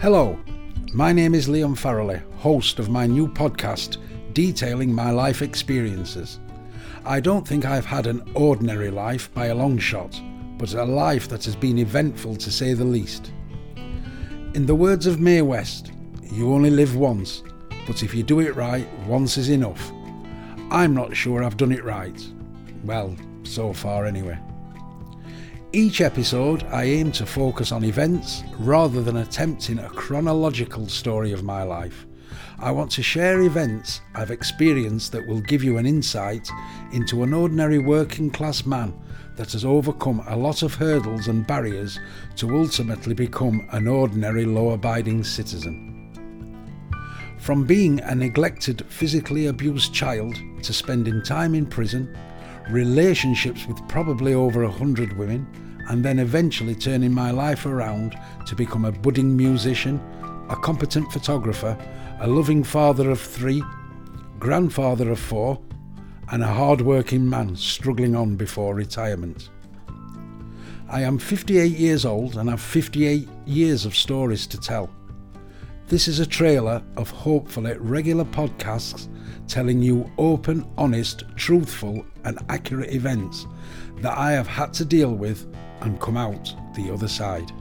Hello, my name is Liam Farrelly, host of my new podcast detailing my life experiences. I don't think I've had an ordinary life by a long shot, but a life that has been eventful to say the least. In the words of Mae West, you only live once, but if you do it right, once is enough. I'm not sure I've done it right. Well, so far anyway. Each episode, I aim to focus on events rather than attempting a chronological story of my life. I want to share events I've experienced that will give you an insight into an ordinary working class man that has overcome a lot of hurdles and barriers to ultimately become an ordinary law abiding citizen. From being a neglected, physically abused child to spending time in prison, relationships with probably over a hundred women, and then eventually turning my life around to become a budding musician, a competent photographer, a loving father of three, grandfather of four, and a hard working man struggling on before retirement. I am 58 years old and have 58 years of stories to tell. This is a trailer of hopefully regular podcasts telling you open, honest, truthful, and accurate events that I have had to deal with and come out the other side.